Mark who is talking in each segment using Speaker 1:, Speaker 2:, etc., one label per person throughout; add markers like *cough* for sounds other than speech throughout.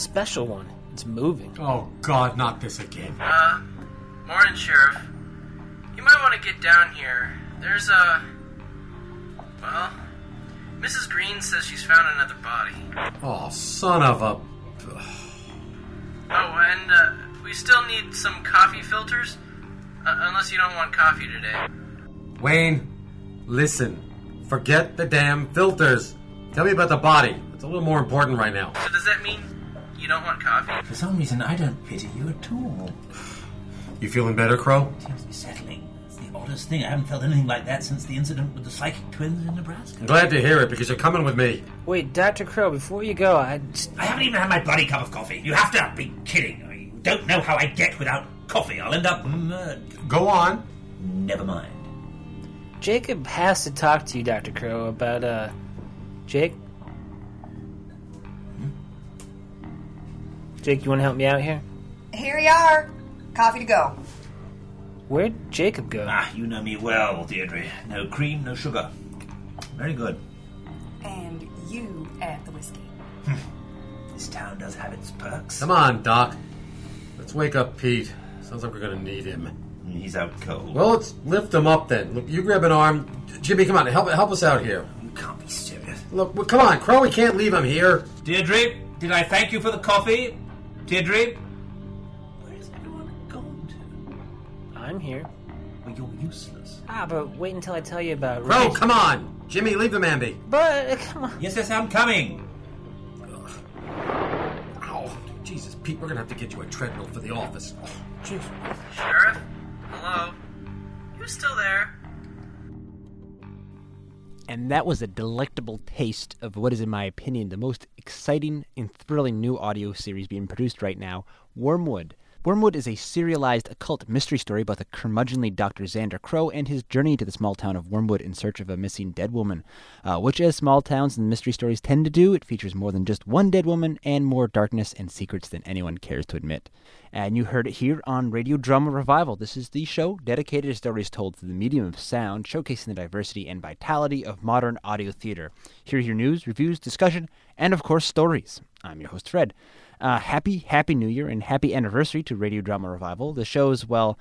Speaker 1: special one. It's moving.
Speaker 2: Oh, God, not this again.
Speaker 3: Uh, morning, Sheriff. You might want to get down here. There's a. Well, Mrs. Green says she's found another body.
Speaker 2: Oh, son of a.
Speaker 3: Oh, and uh, we still need some coffee filters. Uh, unless you don't want coffee today.
Speaker 2: Wayne, listen. Forget the damn filters. Tell me about the body. It's a little more important right now.
Speaker 3: So does that mean you don't want coffee?
Speaker 4: For some reason, I don't pity you at all.
Speaker 2: You feeling better, Crow?
Speaker 4: Seems to be settling. It's the oddest thing. I haven't felt anything like that since the incident with the psychic twins in Nebraska.
Speaker 2: I'm glad to hear it because you're coming with me.
Speaker 1: Wait, Dr. Crow, before you go, I just...
Speaker 4: I haven't even had my bloody cup of coffee. You have to be kidding. You don't know how I get without coffee. I'll end up murdered.
Speaker 2: Go on.
Speaker 4: Never mind.
Speaker 1: Jacob has to talk to you, Dr. Crow, about, uh. Jake? Jake, you want to help me out here?
Speaker 5: Here you are. Coffee to go.
Speaker 1: Where'd Jacob go?
Speaker 4: Ah, you know me well, Deirdre. No cream, no sugar. Very good.
Speaker 5: And you add the whiskey.
Speaker 4: This town does have its perks.
Speaker 2: Come on, Doc. Let's wake up Pete. Sounds like we're gonna need him.
Speaker 4: He's out cold.
Speaker 2: Well, let's lift him up then. Look, you grab an arm. Jimmy, come on, help help us out here.
Speaker 4: You can't be serious.
Speaker 2: Look, well, come on, Crow. We can't leave him here.
Speaker 4: Deirdre, did I thank you for the coffee? Deirdre? Where is everyone gone to?
Speaker 1: I'm here.
Speaker 4: Well, you're useless.
Speaker 1: Ah, but wait until I tell you about
Speaker 2: Crow,
Speaker 1: Rich.
Speaker 2: come on. Jimmy, leave the man be.
Speaker 1: But, uh, come on.
Speaker 4: Yes, yes, I'm coming.
Speaker 2: Ow, Jesus, Pete, we're gonna have to get you a treadmill for the office. Oh, jeez.
Speaker 3: Sheriff? Hello? You still there?
Speaker 1: And that was a delectable taste of what is, in my opinion, the most exciting and thrilling new audio series being produced right now Wormwood. Wormwood is a serialized occult mystery story about the curmudgeonly Dr. Xander Crow and his journey to the small town of Wormwood in search of a missing dead woman. Uh, which, as small towns and mystery stories tend to do, it features more than just one dead woman and more darkness and secrets than anyone cares to admit. And you heard it here on Radio Drama Revival. This is the show dedicated to stories told through the medium of sound, showcasing the diversity and vitality of modern audio theater. Here are your news, reviews, discussion, and of course, stories. I'm your host, Fred. Uh, happy, happy New Year and happy anniversary to Radio Drama Revival. The show is, well,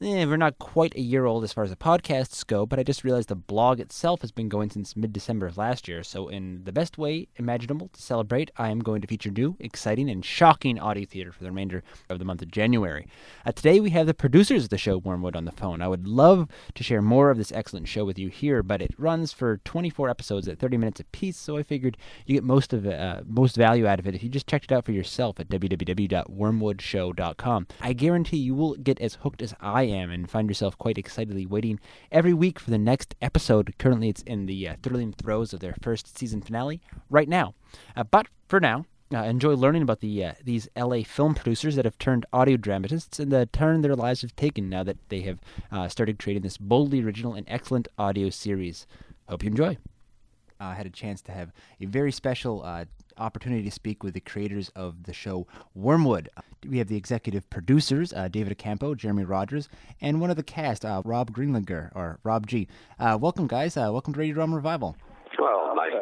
Speaker 1: eh, we're not quite a year old as far as the podcasts go, but I just realized the blog itself has been going since mid December of last year. So, in the best way imaginable to celebrate, I am going to feature new, exciting, and shocking audio theater for the remainder of the month of January. Uh, today, we have the producers of the show, Wormwood, on the phone. I would love to share more of this excellent show with you here, but it runs for 24 episodes at 30 minutes apiece, so I figured you get most of uh, most value out of it if you just checked it out for yourself at www.wormwoodshow.com. I guarantee you will get as hooked as I am and find yourself quite excitedly waiting every week for the next episode. Currently, it's in the uh, thrilling throes of their first season finale right now. Uh, but for now, uh, enjoy learning about the uh, these LA film producers that have turned audio dramatists and the turn their lives have taken now that they have uh, started creating this boldly original and excellent audio series. Hope you enjoy. I had a chance to have a very special uh, opportunity to speak with the creators of the show Wormwood. We have the executive producers, uh, David Ocampo, Jeremy Rogers, and one of the cast, uh, Rob Greenlinger, or Rob G. Uh, welcome, guys. Uh, welcome to Radio Drama Revival.
Speaker 6: Well, nice,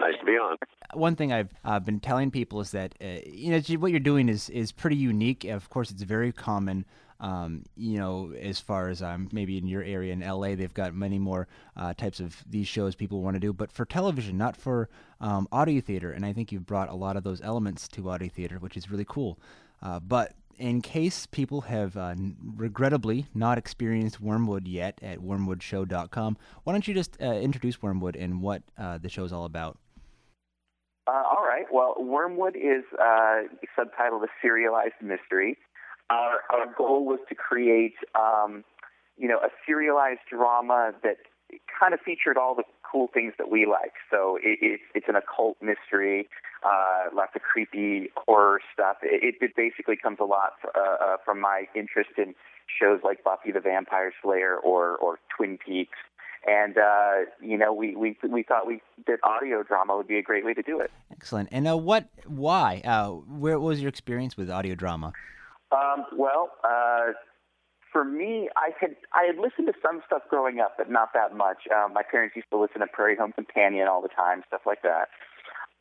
Speaker 6: nice to be on.
Speaker 1: One thing I've uh, been telling people is that uh, you know what you're doing is is pretty unique. Of course, it's very common. Um, you know, as far as um, maybe in your area in LA, they've got many more uh, types of these shows people want to do, but for television, not for um, audio theater. And I think you've brought a lot of those elements to audio theater, which is really cool. Uh, but in case people have uh, regrettably not experienced Wormwood yet at wormwoodshow.com, why don't you just uh, introduce Wormwood and what uh, the show's all about?
Speaker 7: Uh, all right. Well, Wormwood is subtitled a serialized mystery. Our, our goal was to create, um, you know, a serialized drama that kind of featured all the cool things that we like. So it, it, it's an occult mystery, uh, lots of creepy horror stuff. It, it basically comes a lot uh, uh, from my interest in shows like Buffy the Vampire Slayer or, or Twin Peaks. And uh, you know, we, we we thought we that audio drama would be a great way to do it.
Speaker 1: Excellent. And uh, what? Why? Uh, where what was your experience with audio drama?
Speaker 7: Um, well, uh, for me, I had I had listened to some stuff growing up, but not that much. Um, my parents used to listen to Prairie Home Companion all the time, stuff like that.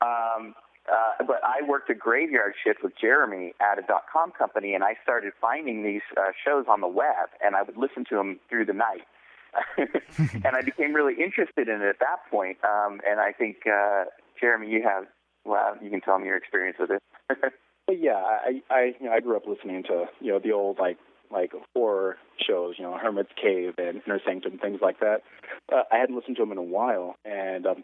Speaker 7: Um, uh, but I worked a graveyard shift with Jeremy at a dot com company, and I started finding these uh, shows on the web, and I would listen to them through the night. *laughs* and I became really interested in it at that point. Um, and I think uh, Jeremy, you have well, you can tell me your experience with it. *laughs*
Speaker 8: but yeah, I I you know I grew up listening to you know the old like like horror shows, you know Hermit's Cave and Inner Sanctum, things like that. Uh, I hadn't listened to them in a while, and um,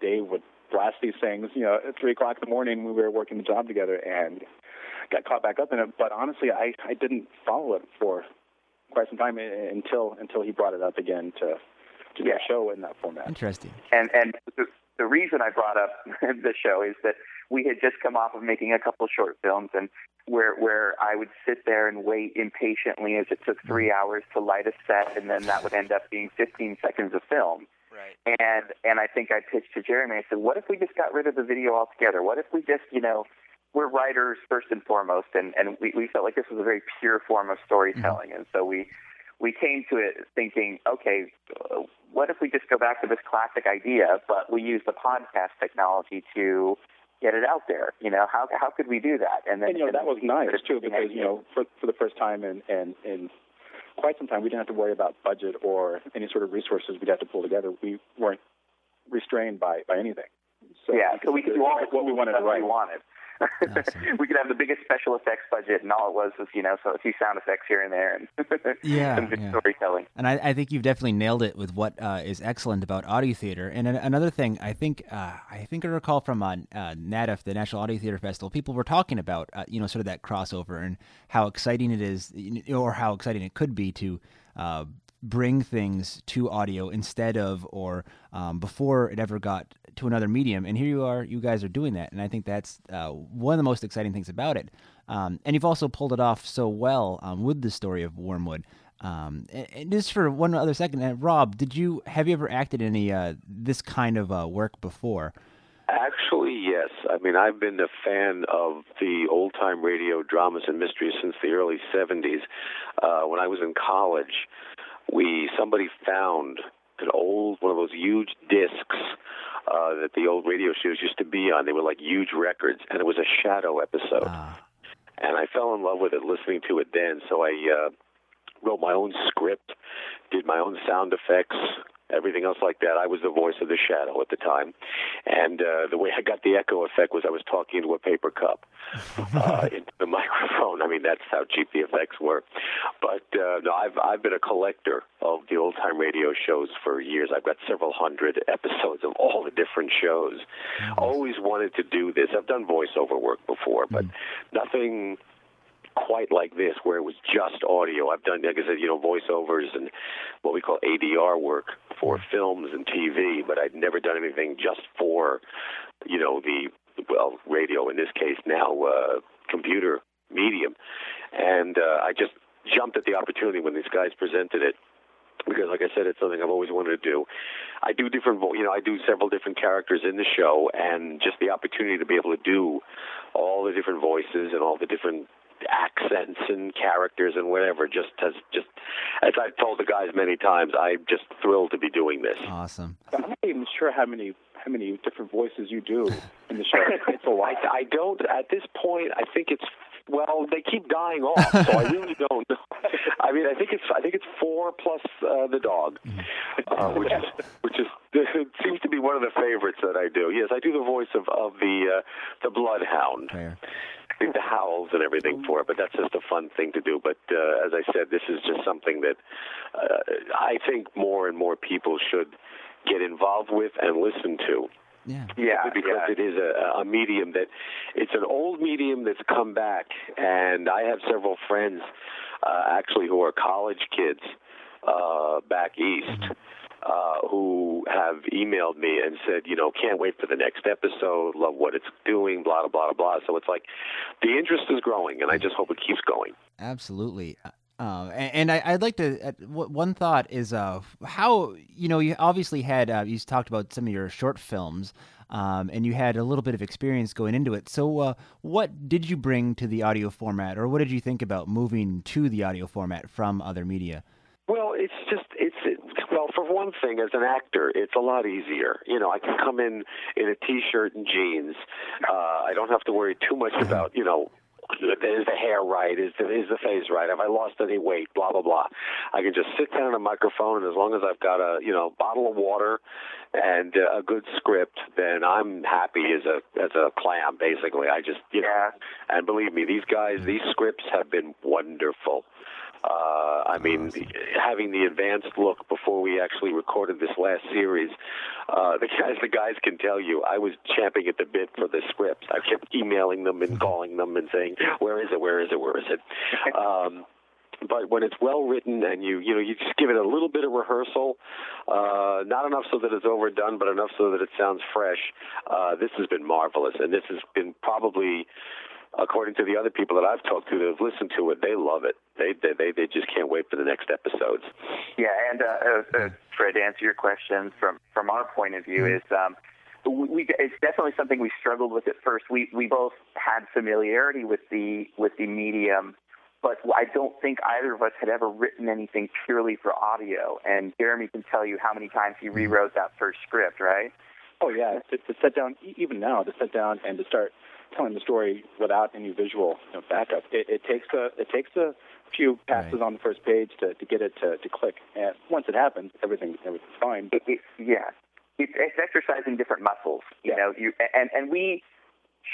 Speaker 8: Dave would blast these things, you know, at three o'clock in the morning when we were working the job together, and got caught back up in it. But honestly, I I didn't follow it for quite some time until until he brought it up again to to do a show in that format.
Speaker 1: Interesting.
Speaker 7: And and the, the reason I brought up *laughs* the show is that we had just come off of making a couple short films, and where where I would sit there and wait impatiently as it took three mm-hmm. hours to light a set, and then that would end up being 15 seconds of film.
Speaker 1: Right.
Speaker 7: And and I think I pitched to Jeremy. I said, "What if we just got rid of the video altogether? What if we just, you know, we're writers first and foremost, and and we, we felt like this was a very pure form of storytelling, mm-hmm. and so we we came to it thinking, okay, what if we just go back to this classic idea, but we use the podcast technology to get it out there? You know, how how could we do that? And then
Speaker 8: And you know
Speaker 7: and
Speaker 8: that was nice too because you know for for the first time in in in quite some time we didn't have to worry about budget or any sort of resources we'd have to pull together. We weren't restrained by by anything. So
Speaker 7: yeah, so we could do all
Speaker 8: what we wanted to write.
Speaker 7: we wanted.
Speaker 1: Awesome. *laughs*
Speaker 7: we could have the biggest special effects budget, and all it was was you know so a few sound effects here and there, and *laughs*
Speaker 1: Yeah,
Speaker 7: some good
Speaker 1: yeah.
Speaker 7: storytelling.
Speaker 1: And I, I think you've definitely nailed it with what uh, is excellent about audio theater. And an, another thing, I think, uh, I think I recall from uh, uh, NATF, the National Audio Theater Festival, people were talking about, uh, you know, sort of that crossover and how exciting it is, or how exciting it could be to uh, bring things to audio instead of or um, before it ever got to another medium. And here you are, you guys are doing that, and I think that's uh, one of the most exciting things about it. Um, and you've also pulled it off so well um, with the story of Wormwood. Um, and, just for one other second, uh, Rob, did you have you ever acted any uh, this kind of uh, work before?
Speaker 6: Actually, yes. I mean, I've been a fan of the old time radio dramas and mysteries since the early 70s. Uh, when I was in college, we somebody found an old one of those huge discs uh, that the old radio shows used to be on. They were like huge records, and it was a shadow episode.
Speaker 1: Ah,
Speaker 6: and I fell in love with it listening to it then. So I uh, wrote my own script, did my own sound effects, everything else like that. I was the voice of the shadow at the time, and uh, the way I got the echo effect was I was talking into a paper cup *laughs* uh, into the microphone. I mean, that's how cheap the effects were. But uh, no, I've I've been a collector of the old time radio shows for years. I've got several hundred episodes of all the different shows. Always wanted to do this. I've done voiceover work before, but nothing quite like this where it was just audio. I've done, like I said, you know, voiceovers and what we call ADR work for films and TV, but I'd never done anything just for, you know, the, well, radio in this case now, uh, computer medium. And uh, I just jumped at the opportunity when these guys presented it because like I said, it's something I've always wanted to do. I do different, you know, I do several different characters in the show, and just the opportunity to be able to do all the different voices and all the different accents and characters and whatever just has just, as I've told the guys many times, I'm just thrilled to be doing this.
Speaker 1: awesome.
Speaker 8: I'm not even sure how many how many different voices you do in the show. It's a lot.
Speaker 6: I, *laughs* I don't at this point. I think it's well, they keep dying off, so I really *laughs* don't. know. I mean, I think it's I think it's four plus uh, the dog, uh, which is which is it seems to be one of the favorites that I do. Yes, I do the voice of of the uh, the bloodhound.
Speaker 1: Fair.
Speaker 6: I the howls and everything for it, but that's just a fun thing to do. But uh, as I said, this is just something that uh, I think more and more people should get involved with and listen to
Speaker 1: Yeah.
Speaker 7: Yeah,
Speaker 6: because
Speaker 7: yeah.
Speaker 6: it is a, a medium that it's an old medium that's come back, and I have several friends uh, actually who are college kids uh, back east. Uh, who have emailed me and said, you know, can't wait for the next episode, love what it's doing, blah, blah, blah, blah. So it's like the interest is growing, and I just hope it keeps going.
Speaker 1: Absolutely. Uh, and, and I, I'd like to. Uh, w- one thought is uh, how you know you obviously had uh, you talked about some of your short films, um, and you had a little bit of experience going into it. So, uh, what did you bring to the audio format, or what did you think about moving to the audio format from other media?
Speaker 6: Well, it's just it's it, well Well, for one thing, as an actor, it's a lot easier. You know, I can come in in a t-shirt and jeans. Uh, I don't have to worry too much about, you know, is the hair right? Is the is the face right? Have I lost any weight? Blah blah blah. I can just sit down on a microphone, and as long as I've got a you know bottle of water and uh, a good script, then I'm happy as a as a clam. Basically, I just you know. And believe me, these guys, these scripts have been wonderful. Uh, I mean, having the advanced look before we actually recorded this last series, uh, the guys, the guys can tell you, I was champing at the bit for the scripts. I kept emailing them and calling them and saying, "Where is it? Where is it? Where is it?" *laughs* Um, but when it's well written and you you know you just give it a little bit of rehearsal, uh, not enough so that it's overdone, but enough so that it sounds fresh. Uh, this has been marvelous, and this has been probably according to the other people that I've talked to that have listened to it, they love it. They they they just can't wait for the next episodes.
Speaker 7: Yeah, and uh, uh, uh, Fred, to answer your question from from our point of view is. Um, we, it's definitely something we struggled with at first. We we both had familiarity with the with the medium, but I don't think either of us had ever written anything purely for audio. And Jeremy can tell you how many times he rewrote that first script, right?
Speaker 8: Oh yeah, to, to sit down even now to sit down and to start telling the story without any visual you know, backup. It, it takes a it takes a few passes right. on the first page to, to get it to, to click, and once it happens, everything everything's fine.
Speaker 7: It, it, yeah, it's, it's exercising different muscles. You yeah. know, you and and we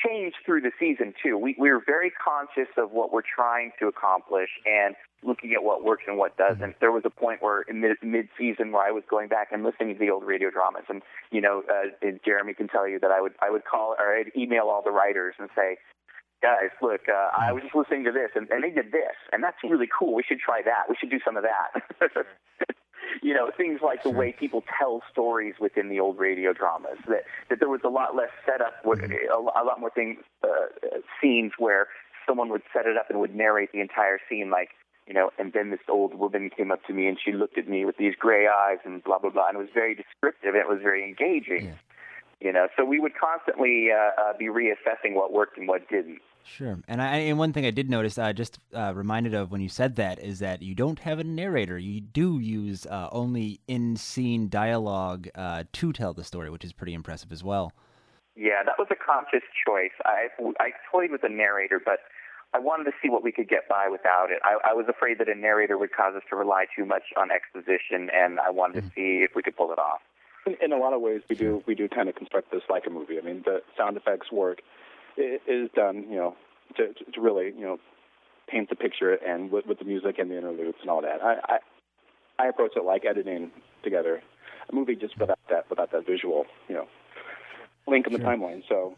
Speaker 7: changed through the season too. We we were very conscious of what we're trying to accomplish and looking at what works and what doesn't. Mm-hmm. There was a point where in mid mid season where I was going back and listening to the old radio dramas, and you know, uh, and Jeremy can tell you that I would I would call or I'd email all the writers and say. Guys, look, uh, I mm-hmm. was just listening to this, and, and they did this, and that's really cool. We should try that. We should do some of that. You know, things like the way people tell stories within the old radio dramas. That that there was a lot less setup, mm-hmm. a, lot more things, uh, scenes where someone would set it up and would narrate the entire scene, like you know, and then this old woman came up to me and she looked at me with these gray eyes and blah blah blah, and it was very descriptive and it was very engaging. Yeah. You know, so we would constantly uh, uh, be reassessing what worked and what didn't.
Speaker 1: Sure, and I and one thing I did notice, uh, just uh, reminded of when you said that, is that you don't have a narrator. You do use uh, only in-scene dialogue uh, to tell the story, which is pretty impressive as well.
Speaker 7: Yeah, that was a conscious choice. I I toyed with a narrator, but I wanted to see what we could get by without it. I, I was afraid that a narrator would cause us to rely too much on exposition, and I wanted mm-hmm. to see if we could pull it off.
Speaker 8: In, in a lot of ways, we do we do kind of construct this like a movie. I mean, the sound effects work is done, you know, to, to really, you know, paint the picture and with, with the music and the interludes and all that. I, I I approach it like editing together a movie just without that without that visual, you know, link in the sure. timeline. So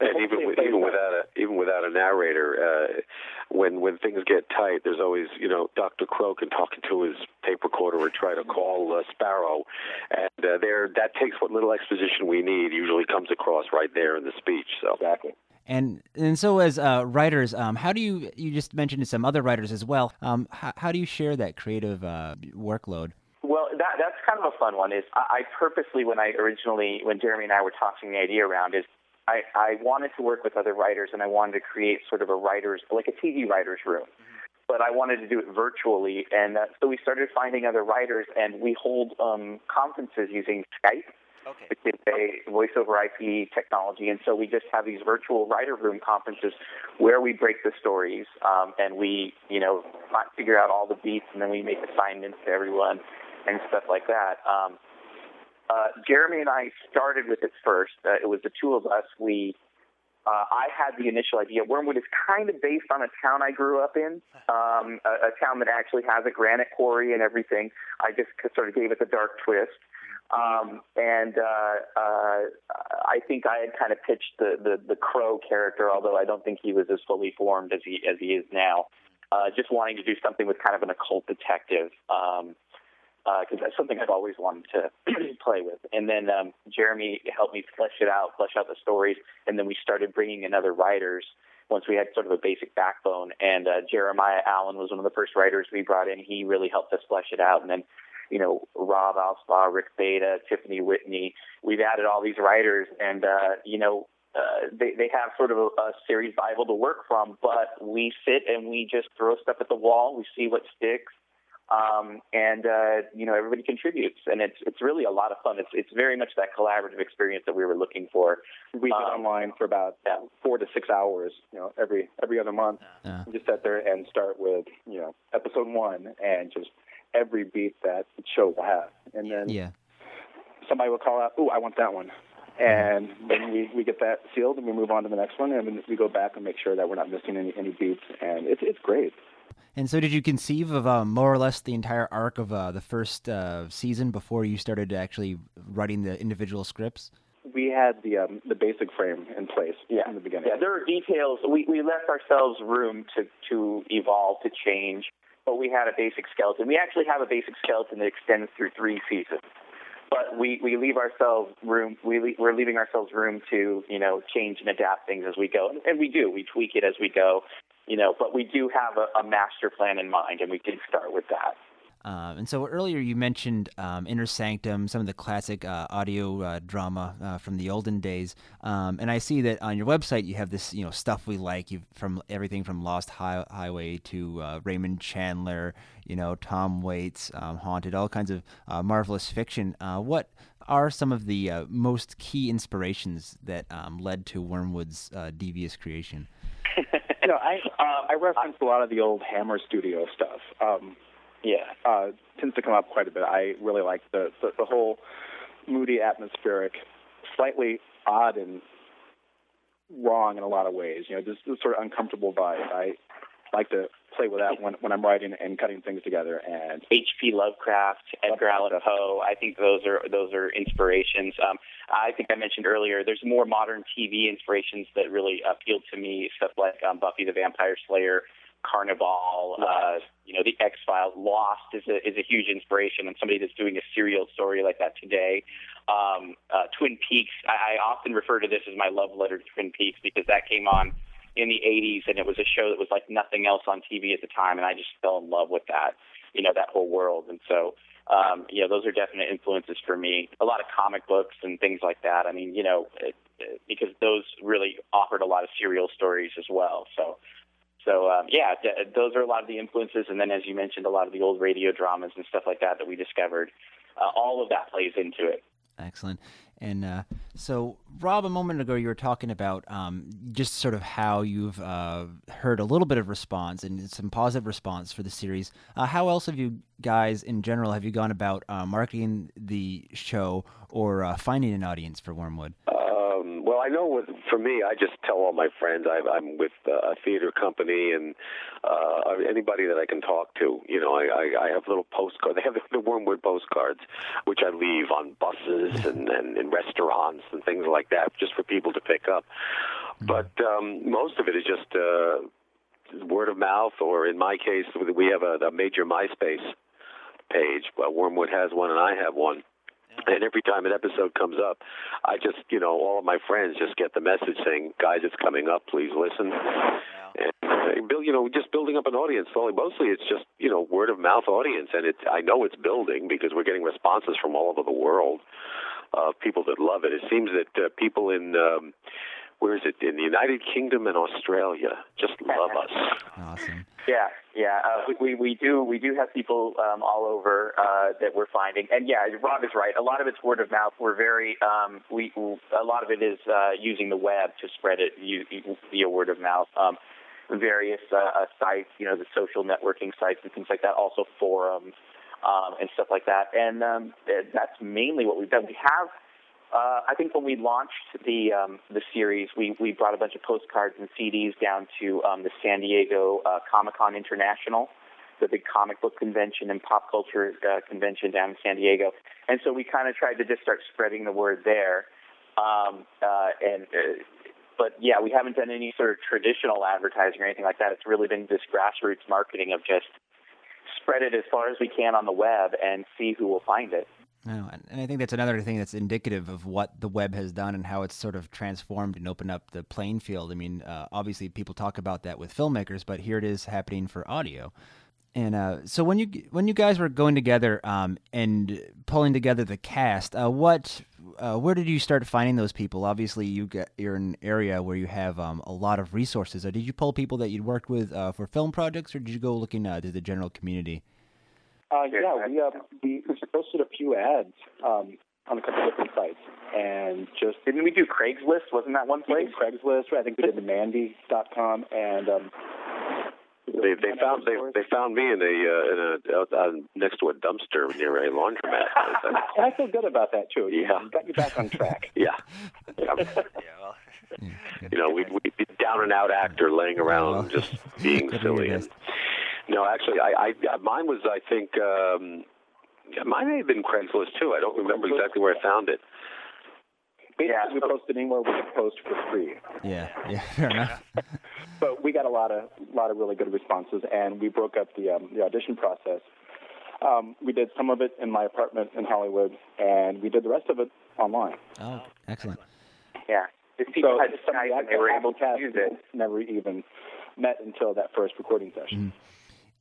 Speaker 6: and even with, even without a even without a narrator, uh, when when things get tight, there's always you know Dr. Crokin talking to his tape recorder or try to call uh, Sparrow, and uh, there that takes what little exposition we need. Usually comes across right there in the speech. So
Speaker 8: exactly.
Speaker 1: And and so as uh, writers, um, how do you you just mentioned some other writers as well? Um, how, how do you share that creative uh, workload?
Speaker 7: Well, that that's kind of a fun one. Is I, I purposely when I originally when Jeremy and I were tossing the idea around is I, I wanted to work with other writers and I wanted to create sort of a writer's, like a TV writer's room. Mm-hmm. But I wanted to do it virtually. And uh, so we started finding other writers and we hold um, conferences using Skype. Okay. Which is a voice over IP technology. And so we just have these virtual writer room conferences where we break the stories um, and we, you know, figure out all the beats and then we make assignments to everyone and stuff like that. Um, uh, Jeremy and I started with it first. Uh, it was the two of us. We, uh, I had the initial idea. Wormwood is kind of based on a town I grew up in, um, a, a town that actually has a granite quarry and everything. I just sort of gave it the dark twist. Um, and uh, uh, I think I had kind of pitched the, the the crow character, although I don't think he was as fully formed as he as he is now. Uh, just wanting to do something with kind of an occult detective. Um, because uh, that's something I've always wanted to *clears throat* play with. And then um, Jeremy helped me flesh it out, flesh out the stories, and then we started bringing in other writers once we had sort of a basic backbone. And uh, Jeremiah Allen was one of the first writers we brought in. He really helped us flesh it out. And then, you know, Rob Alspaugh, Rick Beta, Tiffany Whitney, we've added all these writers, and uh, you know. Uh, they they have sort of a, a series bible to work from, but we sit and we just throw stuff at the wall. We see what sticks, um, and uh, you know everybody contributes, and it's it's really a lot of fun. It's it's very much that collaborative experience that we were looking for.
Speaker 8: We get um, online for about yeah. four to six hours, you know, every every other month. Yeah. Just sit there and start with you know episode one and just every beat that the show will have, and then
Speaker 1: yeah.
Speaker 8: somebody will call out, "Ooh, I want that one." And then we, we get that sealed and we move on to the next one and then we go back and make sure that we're not missing any, any beats and it's it's great.
Speaker 1: And so, did you conceive of uh, more or less the entire arc of uh, the first uh, season before you started actually writing the individual scripts?
Speaker 8: We had the um, the basic frame in place
Speaker 7: yeah.
Speaker 8: in the beginning.
Speaker 7: Yeah, there are details. We we left ourselves room to to evolve, to change, but we had a basic skeleton. We actually have a basic skeleton that extends through three seasons. But we, we leave ourselves room. We we're leaving ourselves room to you know change and adapt things as we go, and, and we do. We tweak it as we go you know, but we do have a, a master plan in mind, and we did start with that.
Speaker 1: Um, and so earlier you mentioned um, Inner Sanctum, some of the classic uh, audio uh, drama uh, from the olden days, um, and I see that on your website you have this, you know, stuff we like, You've, from everything from Lost Hi- Highway to uh, Raymond Chandler, you know, Tom Waits, um, Haunted, all kinds of uh, marvelous fiction. Uh, what are some of the most key inspirations that um, led to Wormwood's devious creation? *laughs*
Speaker 8: you know, I uh, I reference a lot of the old Hammer Studio stuff. Um,
Speaker 7: yeah,
Speaker 8: uh, tends to come up quite a bit. I really like the, the the whole moody, atmospheric, slightly odd and wrong in a lot of ways. You know, just this sort of uncomfortable vibe. I like to play with that when, when I'm writing and cutting things together. And
Speaker 7: H.P. Lovecraft, Edgar Allan Poe, I think those are those are inspirations. Um, I think I mentioned earlier, there's more modern TV inspirations that really appealed to me. Stuff like um, Buffy the Vampire Slayer, Carnival, uh, you know, The X Files, Lost is a is a huge inspiration, and somebody that's doing a serial story like that today. Um, uh, Twin Peaks, I, I often refer to this as my love letter to Twin Peaks because that came on in the 80s, and it was a show that was like nothing else on TV at the time, and I just fell in love with that, you know, that whole world. And so, um, you know, those are definite influences for me. A lot of comic books and things like that. I mean, you know, it, it, because those really offered a lot of serial stories as well. So, so um, yeah, th- those are a lot of the influences. And then, as you mentioned, a lot of the old radio dramas and stuff like that that we discovered. Uh, all of that plays into it.
Speaker 1: Excellent. And uh, so, Rob, a moment ago, you were talking about um, just sort of how you've uh, heard a little bit of response and some positive response for the series. Uh, how else have you guys, in general, have you gone about uh, marketing the show or uh, finding an audience for Wormwood?
Speaker 6: I know with, for me, I just tell all my friends I, I'm with uh, a theater company and uh, anybody that I can talk to. You know, I, I, I have little postcards. They have the Wormwood postcards, which I leave on buses and, and in restaurants and things like that, just for people to pick up. But um, most of it is just uh, word of mouth, or in my case, we have a, a major MySpace page. Well, Wormwood has one, and I have one and every time an episode comes up, I just, you know, all of my friends just get the message saying, "Guys, it's coming up. Please listen." Yeah. And uh, you know, just building up an audience slowly. Mostly, it's just, you know, word of mouth audience, and it's. I know it's building because we're getting responses from all over the world of uh, people that love it. It seems that uh, people in um, where is it in the United Kingdom and Australia just love us.
Speaker 1: Awesome.
Speaker 7: Yeah, yeah. Uh, we we do we do have people um, all over uh, that we're finding, and yeah, Rob is right. A lot of it's word of mouth. We're very um, we a lot of it is uh, using the web to spread it via word of mouth. Um, various uh, uh, sites, you know, the social networking sites and things like that. Also forums um, and stuff like that. And um, that's mainly what we've done. We have uh, I think when we launched the um, the series, we we brought a bunch of postcards and CDs down to um, the San Diego uh, Comic Con International, the big comic book convention and pop culture uh, convention down in San Diego, and so we kind of tried to just start spreading the word there. Um, uh, and uh, but yeah, we haven't done any sort of traditional advertising or anything like that. It's really been this grassroots marketing of just spread it as far as we can on the web and see who will find it.
Speaker 1: No, and I think that's another thing that's indicative of what the web has done and how it's sort of transformed and opened up the playing field. I mean, uh, obviously people talk about that with filmmakers, but here it is happening for audio. And uh, so when you when you guys were going together um, and pulling together the cast, uh, what uh, where did you start finding those people? Obviously, you get, you're in an area where you have um, a lot of resources. Uh, did you pull people that you'd worked with uh, for film projects, or did you go looking to the general community?
Speaker 8: Uh, yeah, we, uh, we we posted a few ads um, on a couple different sites, and just
Speaker 7: didn't we do Craigslist? Wasn't that one place?
Speaker 8: Craigslist. Right? I think we did the Mandy.com, and um,
Speaker 6: they they found they they found me in a uh, in a out, out next to a dumpster near a laundromat.
Speaker 8: and *laughs* I feel good about that too. You
Speaker 6: Yeah.
Speaker 8: got you back on track. *laughs*
Speaker 6: yeah. yeah. You know, we we be down and out actor laying around just being *laughs*
Speaker 1: Good to hear
Speaker 6: silly. And, no, actually, I, I mine was I think um, mine may have been Craigslist too. I don't remember exactly where I found it.
Speaker 8: Yeah, we posted anywhere we could post for free.
Speaker 1: Yeah, yeah, fair enough. *laughs*
Speaker 8: but we got a lot of lot of really good responses, and we broke up the um, the audition process. Um, we did some of it in my apartment in Hollywood, and we did the rest of it online.
Speaker 1: Oh, excellent.
Speaker 7: Yeah. If people
Speaker 8: So
Speaker 7: had
Speaker 8: some of the
Speaker 7: and they were able to use it.
Speaker 8: never even met until that first recording session.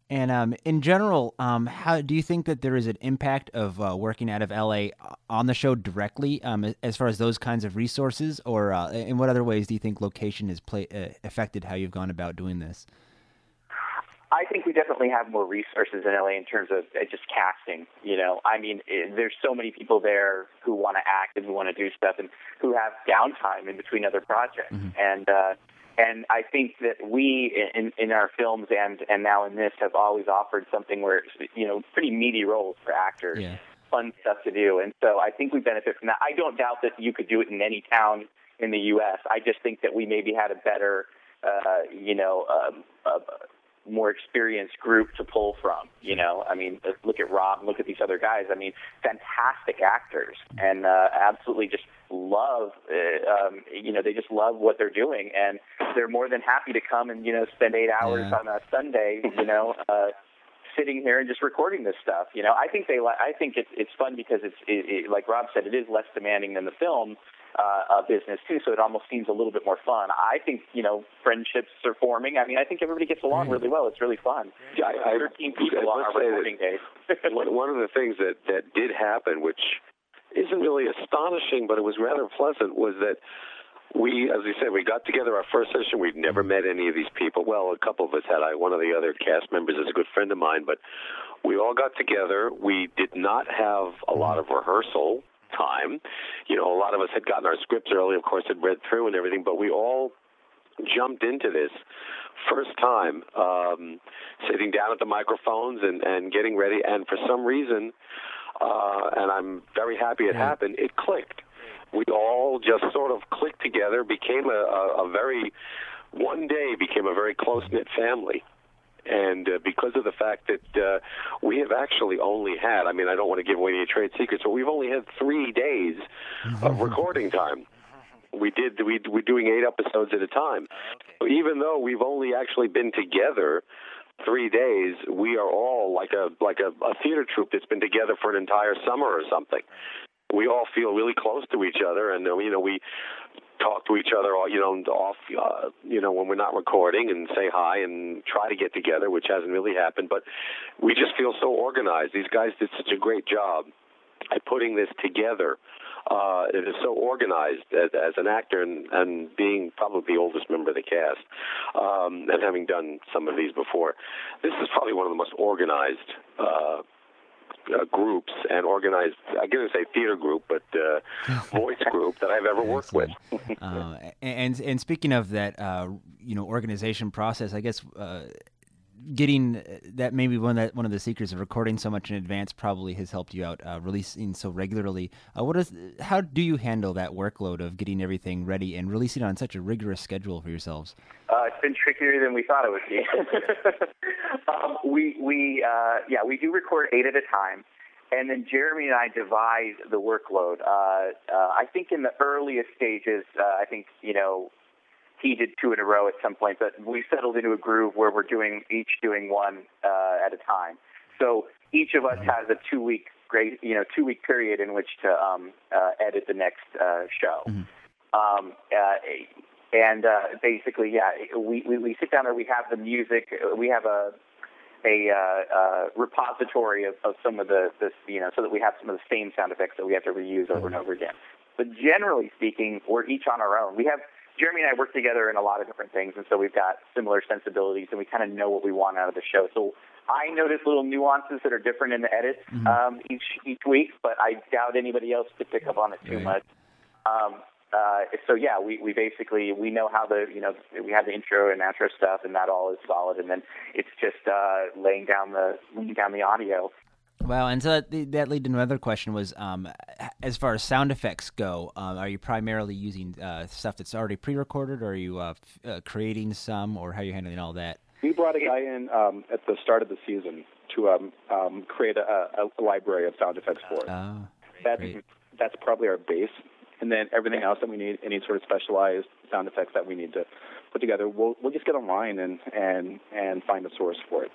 Speaker 1: And um, in general, um, how do you think that there is an impact of uh, working out of LA on the show directly, um, as far as those kinds of resources, or uh, in what other ways do you think location has play, uh, affected how you've gone about doing this?
Speaker 7: I think we definitely have more resources in LA in terms of uh, just casting. You know, I mean, eh, there's so many people there who want to act and who want to do stuff and who have downtime in between other projects. And uh, and I think that we in in our films and and now in this have always offered something where it's, you know pretty meaty roles for actors.
Speaker 1: Yeah.
Speaker 7: Fun stuff to do, and so I think we benefit from that. I don't doubt that you could do it in any town in the U.S. I just think that we maybe had a better, uh, you know, um, uh, more experienced group to pull from. You know, I mean, look at Rob, look at these other guys. I mean, fantastic actors, and uh, absolutely just love. Uh, um, you know, they just love what they're doing, and they're more than happy to come and you know spend eight hours
Speaker 1: Yeah.
Speaker 7: on a Sunday. You know. *laughs* Uh, sitting here and just recording this stuff. You know, I think they li- I think it's it's fun because it's it, it, like Rob said, it is less demanding than the film uh, uh, business too. So it almost seems a little bit more fun. I think you know friendships are forming. I mean, I think everybody gets along really well. It's really fun.
Speaker 6: Yeah, I, I,
Speaker 7: Thirteen people on
Speaker 6: let's
Speaker 7: our recording days. *laughs*
Speaker 6: one, one of the things that that did happen, which isn't really astonishing, but it was rather pleasant, was that we, as we said, we got together our first session. We'd never met any of these people. Well, a couple of us had. I one of the other cast members is a good friend of mine, but we all got together. We did not have a lot of rehearsal time. You know, a lot of us had gotten our scripts early, of course, had read through and everything, but we all jumped into this first time, um, sitting down at the microphones and, and getting ready. And for some reason, uh, and I'm very happy it happened, it clicked. We all just sort of clicked together, became a, a, a very, one day became a very close knit family. And uh, because of the fact that uh, we have actually only had, I mean, I don't want to give away any trade secrets, but we've only had three days of *laughs* recording time we did we we're doing eight episodes at a time. So even though we've only actually been together three days, we are all like a like a, a theater troupe that's been together for an entire summer or something. We all feel really close to each other, and you know we talk to each other you know off uh, you know when we're not recording and say hi and try to get together, which hasn't really happened. But we just feel so organized. These guys did such a great job at putting this together. Uh, it is so organized as, as an actor and, and being probably the oldest member of the cast um, and having done some of these before. This is probably one of the most organized uh, uh, groups and organized, I going to say theater group, but uh, *laughs* voice group that I've ever worked with.
Speaker 1: uh, and and speaking of that, uh, you know, organization process, I guess uh, getting that maybe one that one of the secrets of recording so much in advance probably has helped you out uh, releasing so regularly. Uh, what is how do you handle that workload of getting everything ready and releasing on such a rigorous schedule for yourselves?
Speaker 7: Uh, it's been trickier than we thought it would be. *laughs* um, we we uh, yeah we do record eight at a time, and then Jeremy and I divide the workload. Uh, uh, I think in the earliest stages, uh, I think you know he did two in a row at some point, but we settled into a groove where we're doing each doing one uh, at a time. So each of us has a two week great you know two week period in which to um, uh, edit the next uh, show. Um, uh, and uh, basically, yeah, we, we we sit down there. We have the music. We have a a uh, uh, repository of, of some of the, the you know so that we have some of the same sound effects that we have to reuse over and over again. But generally speaking, we're each on our own. We have Jeremy and I work together in a lot of different things, and so we've got similar sensibilities, and we kind of know what we want out of the show. So I notice little nuances that are different in the edits
Speaker 1: Mm-hmm.
Speaker 7: um, each each week, but I doubt anybody else could pick up on it too
Speaker 1: Right.
Speaker 7: much. Um, uh, so yeah, we, we basically we know how the you know we have the intro and outro stuff, and that all is solid, and then it's just uh, laying down the laying down the audio.
Speaker 1: Well, and so that, that led to another question was, um, as far as sound effects go, um, are you primarily using uh, stuff that's already pre-recorded, or are you uh, f- uh, creating some, or how are you handling all that?
Speaker 8: We brought a guy in um, at the start of the season to um, um, create a, a library of sound effects for us.
Speaker 1: Oh,
Speaker 8: that's
Speaker 1: great.
Speaker 8: that's probably our base, and then everything else that we need, any sort of specialized sound effects that we need to put together, we'll we'll just get online and and and find a source for it.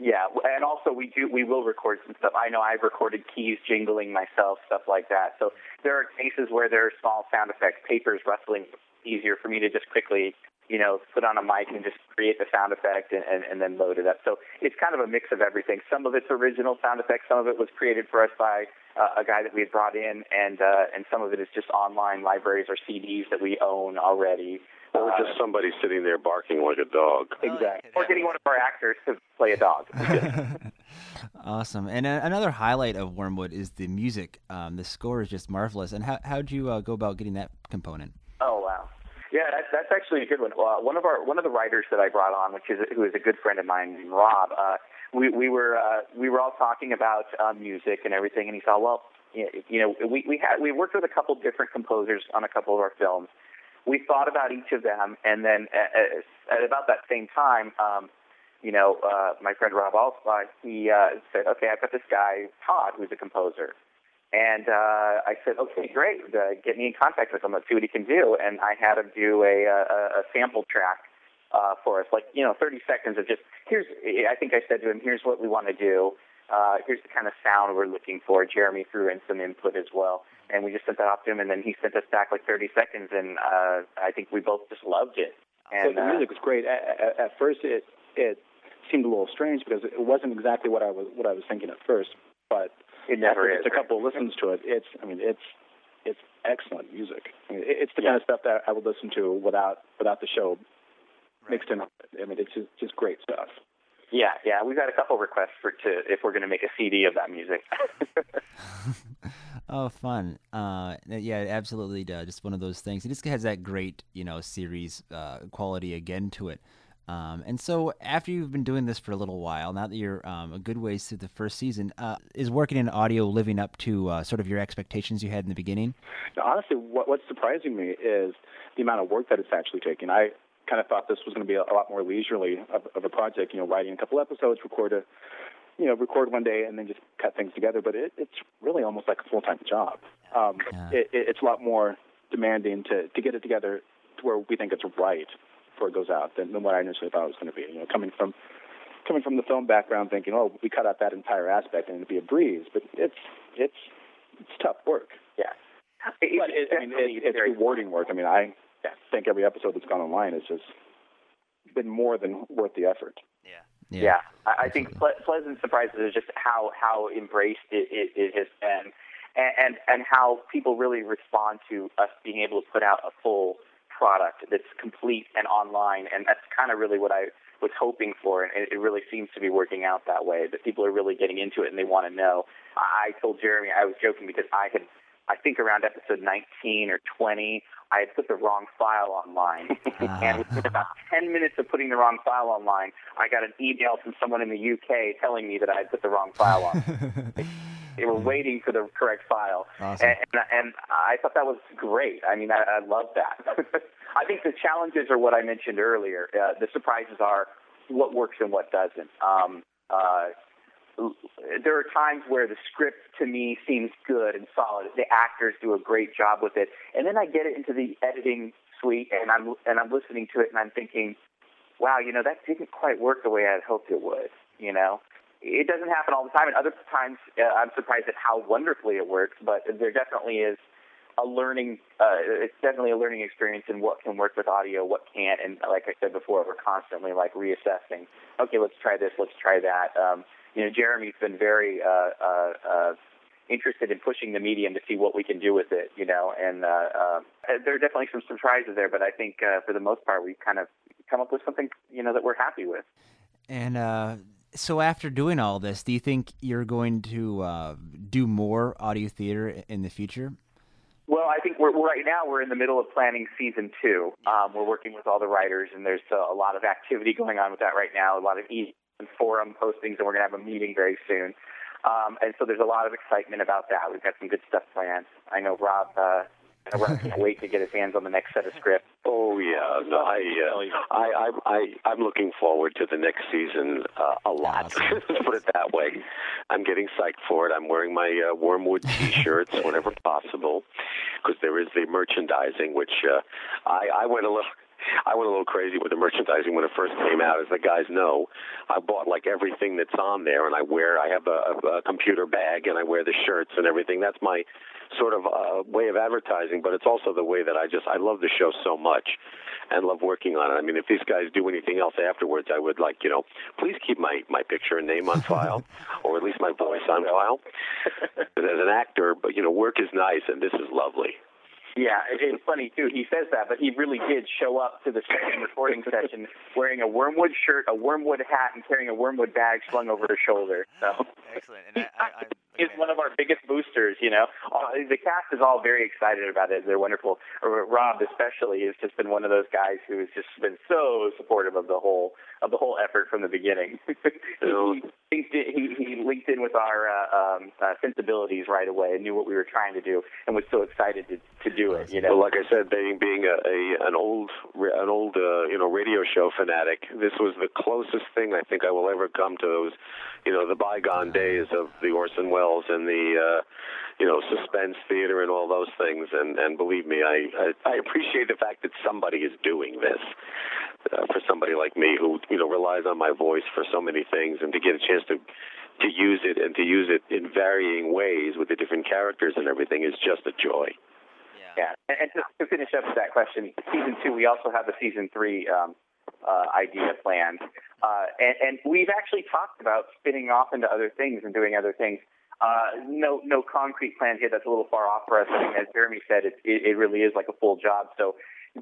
Speaker 7: Yeah, and also we do we will record some stuff. I know I've recorded keys jingling myself, stuff like that. So there are cases where there are small sound effects, papers rustling, easier for me to just quickly, you know, put on a mic and just create the sound effect and, and, and then load it up. So it's kind of a mix of everything. Some of it's original sound effects, some of it was created for us by uh, a guy that we had brought in, and uh, and some of it is just online libraries or CDs that we own already.
Speaker 6: Or
Speaker 7: Uh,
Speaker 6: just somebody sitting there barking like a dog.
Speaker 8: Exactly.
Speaker 7: or getting one of our actors to play a dog. *laughs* *laughs*
Speaker 1: awesome. And uh, another highlight of Wormwood is the music. Um, the score is just marvelous. And how how'd you uh, go about getting that component?
Speaker 7: Oh wow. Yeah, that's that's actually a good one. Uh, one of our one of the writers that I brought on, which is who is a good friend of mine, named Rob. Uh, we we were uh, we were all talking about uh, music and everything, and he thought, well, you know, we we had we worked with a couple different composers on a couple of our films. We thought about each of them, and then at, at about that same time, um, you know, uh, my friend Rob Alspaugh, he uh, said, okay, I've got this guy Todd, who's a composer. And uh, I said, okay, great. Uh, get me in contact with him. Let's see what he can do. And I had him do a, a, a sample track uh, for us, like you know, 30 seconds of just here's. I think I said to him, here's what we want to do. Uh, here's the kind of sound we're looking for. Jeremy threw in some input as well, and we just sent that off to him. And then he sent us back like 30 seconds, and uh, I think we both just loved it. And
Speaker 8: so the
Speaker 7: uh,
Speaker 8: music was great. At, at, at first, it it seemed a little strange because it wasn't exactly what I was what I was thinking at first. But
Speaker 7: it never is.
Speaker 8: just a couple of listens to it, it's I mean it's it's excellent music. I mean, it's the kind of stuff that I would listen to without without the show mixed in. I mean, it's just, just great stuff.
Speaker 7: Yeah, yeah, we've got a couple requests for to if we're going to make a CD of that music. *laughs*
Speaker 1: Oh, fun! Uh, yeah, absolutely. Uh, just one of those things. It just has that great, you know, series uh, quality again to it. Um, and so, after you've been doing this for a little while, now that you're um, a good ways through the first season, uh, is working in audio living up to uh, sort of your expectations you had in the beginning?
Speaker 8: Now, honestly, what, what's surprising me is the amount of work that it's actually taking. I kind of thought this was going to be a, a lot more leisurely of, of a project. You know, writing a couple episodes, record a, you know, record one day, and then just cut things together. But it, it's really almost like a full time job. Um,
Speaker 1: Yeah.
Speaker 8: it, it, it's a lot more demanding to to get it together to where we think it's right before it goes out than, than what I initially thought it was going to be. You know, coming from coming from the film background, thinking, oh, we cut out that entire aspect and it'd be a breeze. But it's it's it's tough work.
Speaker 7: yeah,
Speaker 8: But it, I mean, it, it's rewarding work. I mean, I think every episode that's gone online has just been more than worth the effort.
Speaker 7: Yeah, I, I think ple- pleasant surprises is just how how embraced it, it, it has been, and, and and how people really respond to us being able to put out a full product that's complete and online, and that's kind of really what I was hoping for, and it, it really seems to be working out that way. That people are really getting into it and they want to know. I I told Jeremy I was joking because I had. I think around episode 19 or 20, I had put the wrong file online. *laughs* and within about 10 minutes of putting the wrong file online, I got an email from someone in the UK telling me that I had put the wrong file on. *laughs* they were waiting for the correct file.
Speaker 1: Awesome.
Speaker 7: And, and, and I thought that was great. I mean, I, I love that. *laughs* I think the challenges are what I mentioned earlier. Uh, the surprises are what works and what doesn't. Um, uh, there are times where the script to me seems good and solid. The actors do a great job with it, and then I get it into the editing suite, and I'm and I'm listening to it, and I'm thinking, wow, you know, that didn't quite work the way I had hoped it would. You know, it doesn't happen all the time, and other times uh, I'm surprised at how wonderfully it works. But there definitely is a learning. Uh, it's definitely a learning experience in what can work with audio, what can't, and like I said before, we're constantly like reassessing. Okay, let's try this. Let's try that. Um, you know, Jeremy's been very uh, uh, uh, interested in pushing the medium to see what we can do with it. You know, and uh, uh, there are definitely some surprises there, but I think uh, for the most part, we've kind of come up with something you know that we're happy with.
Speaker 1: And uh, so, after doing all this, do you think you're going to uh, do more audio theater in the future?
Speaker 7: Well, I think we're, right now we're in the middle of planning season two. Um, we're working with all the writers, and there's a, a lot of activity going on with that right now. A lot of e- and forum postings, and we're going to have a meeting very soon. Um, and so there's a lot of excitement about that. We've got some good stuff planned. I know Rob uh, Rob can't *laughs* wait to get his hands on the next set of scripts.
Speaker 6: Oh yeah, no, I, uh, I, I, I, I'm looking forward to the next season uh, a lot.
Speaker 1: Awesome. *laughs*
Speaker 6: Let's put it that way. I'm getting psyched for it. I'm wearing my uh, Wormwood T-shirts whenever possible because there is the merchandising, which uh, I, I went a little. I went a little crazy with the merchandising when it first came out. As the guys know, I bought like everything that's on there, and I wear. I have a, a computer bag, and I wear the shirts and everything. That's my sort of uh, way of advertising, but it's also the way that I just I love the show so much and love working on it. I mean, if these guys do anything else afterwards, I would like you know, please keep my my picture and name on file, *laughs* or at least my voice on file. as an actor, but you know, work is nice, and this is lovely.
Speaker 7: Yeah, it, it's funny too. He says that, but he really did show up to the second recording session wearing a wormwood shirt, a wormwood hat, and carrying a wormwood bag slung over his shoulder. So
Speaker 1: excellent. And I, I,
Speaker 7: is one of our biggest boosters. You know, uh, the cast is all very excited about it. They're wonderful. Rob especially has just been one of those guys who has just been so supportive of the whole of the whole effort from the beginning. *laughs* he, he, he linked in with our uh, um, uh, sensibilities right away and knew what we were trying to do and was so excited to, to do it. You know,
Speaker 6: well, like I said, being being a, a an old an old uh, you know radio show fanatic, this was the closest thing I think I will ever come to those you know the bygone days of the Orson Welles and the uh, you know suspense theater and all those things. And and believe me, I I, I appreciate the fact that somebody is doing this. Uh, for somebody like me who you know relies on my voice for so many things, and to get a chance to to use it and to use it in varying ways with the different characters and everything is just a joy.
Speaker 7: Yeah, and, and to, to finish up with that question, season two, we also have the season three um, uh, idea planned, uh, and, and we've actually talked about spinning off into other things and doing other things. Uh, no, no concrete plan here. That's a little far off for us. I mean, as Jeremy said, it, it, it really is like a full job. So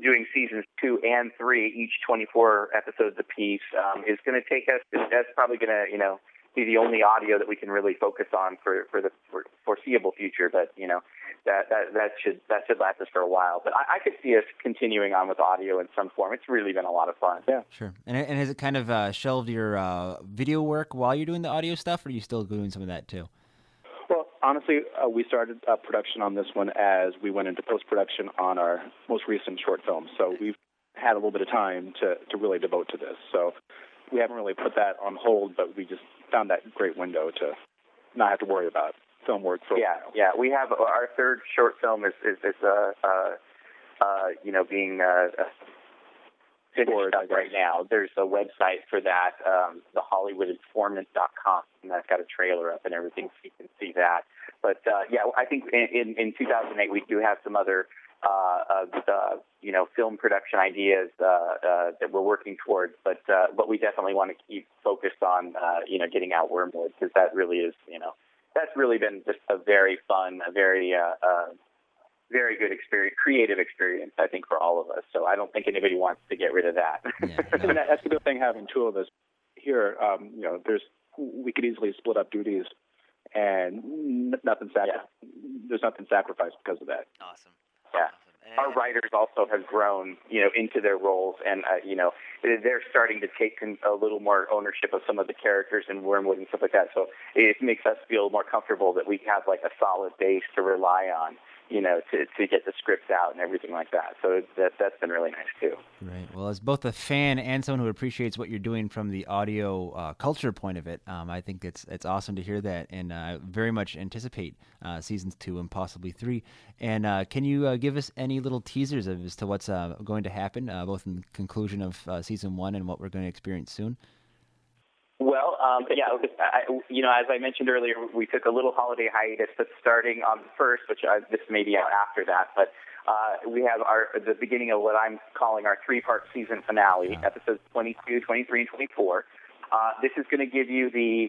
Speaker 7: doing seasons two and three, each 24 episodes apiece, um, is going to take us. That's probably going to, you know, be the only audio that we can really focus on for for the for foreseeable future. But you know, that that that should that should last us for a while. But I, I could see us continuing on with audio in some form. It's really been a lot of fun.
Speaker 8: Yeah,
Speaker 1: sure. And and has it kind of uh, shelved your uh, video work while you're doing the audio stuff, or are you still doing some of that too?
Speaker 8: Well, honestly, uh, we started uh, production on this one as we went into post production on our most recent short film. So we've had a little bit of time to, to really devote to this. So we haven't really put that on hold, but we just found that great window to not have to worry about film work for
Speaker 7: yeah, yeah. We have our third short film is is, is uh, uh, uh, you know being uh, finished up right now. There's a website for that, um, thehollywoodinformant.com, and that's got a trailer up and everything, so you can see that. But uh, yeah, I think in, in, in 2008 we do have some other uh, uh, you know film production ideas uh, uh, that we're working towards, but uh, but we definitely want to keep focused on uh, you know getting out Wormwood because that really is you know that's really been just a very fun, a very uh, uh, very good experience, creative experience, I think, for all of us. So I don't think anybody wants to get rid of that.
Speaker 1: Yeah, *laughs*
Speaker 8: and that's the good thing having two of us here. Um, you know, there's we could easily split up duties, and nothing sac-
Speaker 7: Yeah.
Speaker 8: there's nothing sacrificed because of that.
Speaker 1: Awesome.
Speaker 7: Yeah.
Speaker 1: Awesome.
Speaker 7: Our writers also have grown, you know, into their roles, and uh, you know, they're starting to take a little more ownership of some of the characters in Wormwood and stuff like that. So it makes us feel more comfortable that we have like a solid base to rely on, you know, to to get the scripts out and everything like that. So that that's been really nice too.
Speaker 1: Right. Well, as both a fan and someone who appreciates what you're doing from the audio uh, culture point of it, um, I think it's it's awesome to hear that, and I uh, very much anticipate uh, seasons two and possibly three. And uh, can you uh, give us any little teasers as to what's uh, going to happen, both in the conclusion of season one and what we're going to experience soon?
Speaker 7: Well, um, yeah, I, you know, as I mentioned earlier, we took a little holiday hiatus that's starting on the first, which I, this may be out after that, but uh, we have our the beginning of what I'm calling our three-part season finale,
Speaker 1: Yeah.
Speaker 7: episodes 22, 23, and 24. Uh, this is going to give you the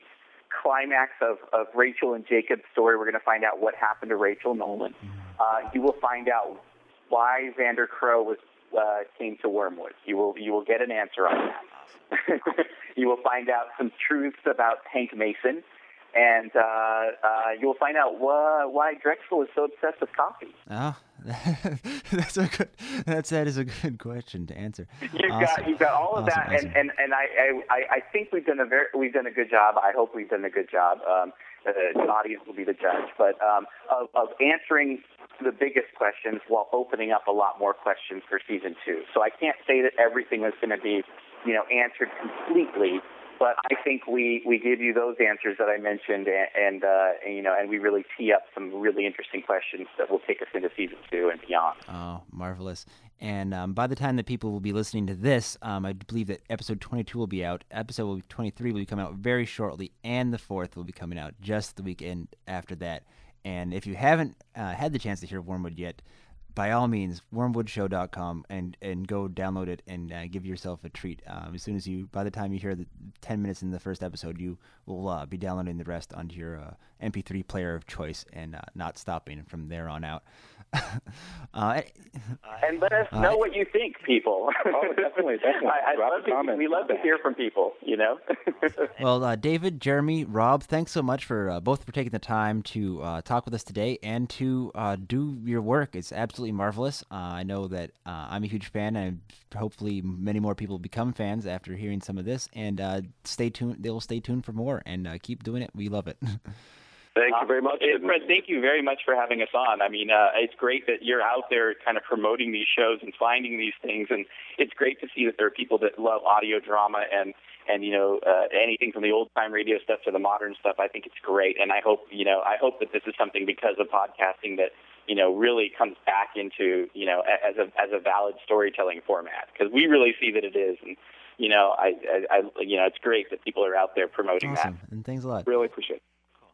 Speaker 7: climax of, of Rachel and Jacob's story. We're going to find out what happened to Rachel Nolan. Uh, you will find out why Xander Crow was uh, came to Wormwood. You will you will get an answer on that. *laughs* you will find out some truths about Hank Mason, and uh, uh, you will find out wh- why Drexel is so obsessed with coffee.
Speaker 1: Oh, *laughs* that's a good. That's that is a good question to answer.
Speaker 7: You've
Speaker 1: Awesome.
Speaker 7: got you've got all of
Speaker 1: Awesome,
Speaker 7: that,
Speaker 1: awesome.
Speaker 7: and and and I, I I think we've done a very we've done a good job. I hope we've done a good job. Um, the audience will be the judge, but um, of, of answering the biggest questions while opening up a lot more questions for season two. So I can't say that everything is going to be, you know, answered completely. But I think we, we give you those answers that I mentioned, and, and, uh, and you know, and we really tee up some really interesting questions that will take us into season two and beyond.
Speaker 1: Oh, marvelous! And um, by the time that people will be listening to this, um, I believe that episode 22 will be out. Episode 23 will be coming out very shortly, and the fourth will be coming out just the weekend after that. And if you haven't uh, had the chance to hear Wormwood yet, by all means, wormwoodshow.com and and go download it and uh, give yourself a treat. Um, as soon as you, by the time you hear the 10 minutes in the first episode, you will uh, be downloading the rest onto your uh, MP3 player of choice and uh, not stopping from there on out. *laughs* uh,
Speaker 7: And let us
Speaker 1: Uh,
Speaker 7: know what you think, people.
Speaker 8: Oh, definitely, definitely. *laughs*
Speaker 7: I, I
Speaker 8: Drop
Speaker 7: love
Speaker 8: a
Speaker 7: to,
Speaker 8: comment.
Speaker 7: we love to hear from people. You know. *laughs*
Speaker 1: Well, uh, David, Jeremy, Rob, thanks so much for uh, both for taking the time to uh, talk with us today and to uh, do your work. It's absolutely marvelous. Uh, I know that uh, I'm a huge fan, and hopefully many more people become fans after hearing some of this. And uh, stay tuned; they'll stay tuned for more and uh, keep doing it. We love it.
Speaker 6: Thank you very much.
Speaker 7: Uh, Fred, thank you very much for having us on. I mean, uh, it's great that you're out there kind of promoting these shows and finding these things, and it's great to see that there are people that love audio drama and and you know uh, anything from the old time radio stuff to the modern stuff. I think it's great, and I hope you know I hope that this is something because of podcasting that you know really comes back into you know as a as a valid storytelling format because we really see that it is, and you know I, I, I you know it's great that people are out there promoting
Speaker 1: awesome, and thanks a lot.
Speaker 7: Really appreciate it.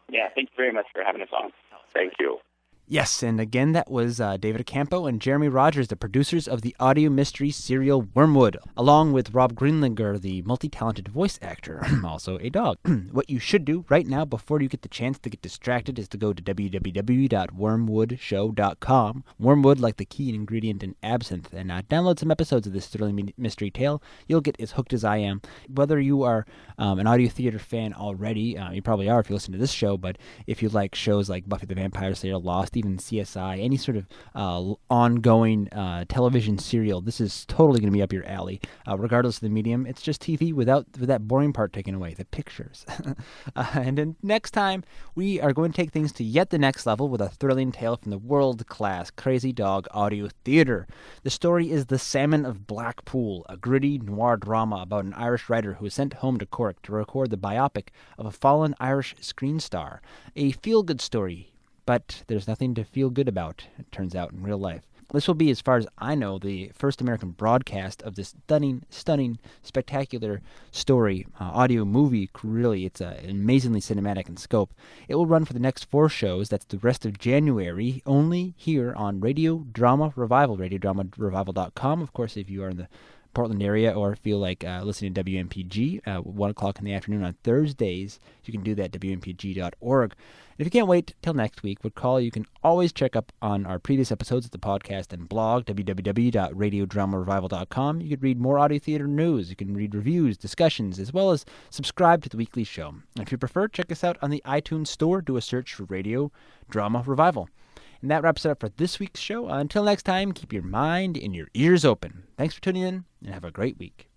Speaker 7: Yeah, thank you very much for having us on.
Speaker 6: Thank you.
Speaker 1: Yes, and again, that was uh, David Accampo and Jeremy Rogers, the producers of the audio mystery serial Wormwood, along with Rob Greenlinger, the multi talented voice actor, *clears throat* also a dog. *clears throat* what you should do right now before you get the chance to get distracted is to go to www.wormwoodshow.com, wormwood like the key ingredient in absinthe, and uh, download some episodes of this thrilling mystery tale. You'll get as hooked as I am. Whether you are um, an audio theater fan already, uh, you probably are if you listen to this show, but if you like shows like Buffy the Vampire Slayer, Lost, even CSI, any sort of uh, ongoing uh, television serial, this is totally going to be up your alley. Uh, regardless of the medium, it's just TV without with that boring part taken away, the pictures. *laughs* uh, and then next time, we are going to take things to yet the next level with a thrilling tale from the world-class Crazy Dog Audio Theater. The story is The Salmon of Blackpool, a gritty noir drama about an Irish writer who is sent home to Cork to record the biopic of a fallen Irish screen star. A feel-good story but there's nothing to feel good about, it turns out, in real life. This will be, as far as I know, the first American broadcast of this stunning, stunning, spectacular story, uh, audio movie. Really, it's uh, amazingly cinematic in scope. It will run for the next four shows. That's the rest of January, only here on Radio Drama Revival, RadioDramaRevival.com. Of course, if you are in the Portland area or feel like uh, listening to WMPG, uh, 1 o'clock in the afternoon on Thursdays, you can do that at WMPG.org. If you can't wait till next week, would call you can always check up on our previous episodes of the podcast and blog, www.radiodramarevival.com. You can read more audio theater news, you can read reviews, discussions, as well as subscribe to the weekly show. And if you prefer, check us out on the iTunes Store, do a search for Radio Drama Revival. And that wraps it up for this week's show. Until next time, keep your mind and your ears open. Thanks for tuning in, and have a great week.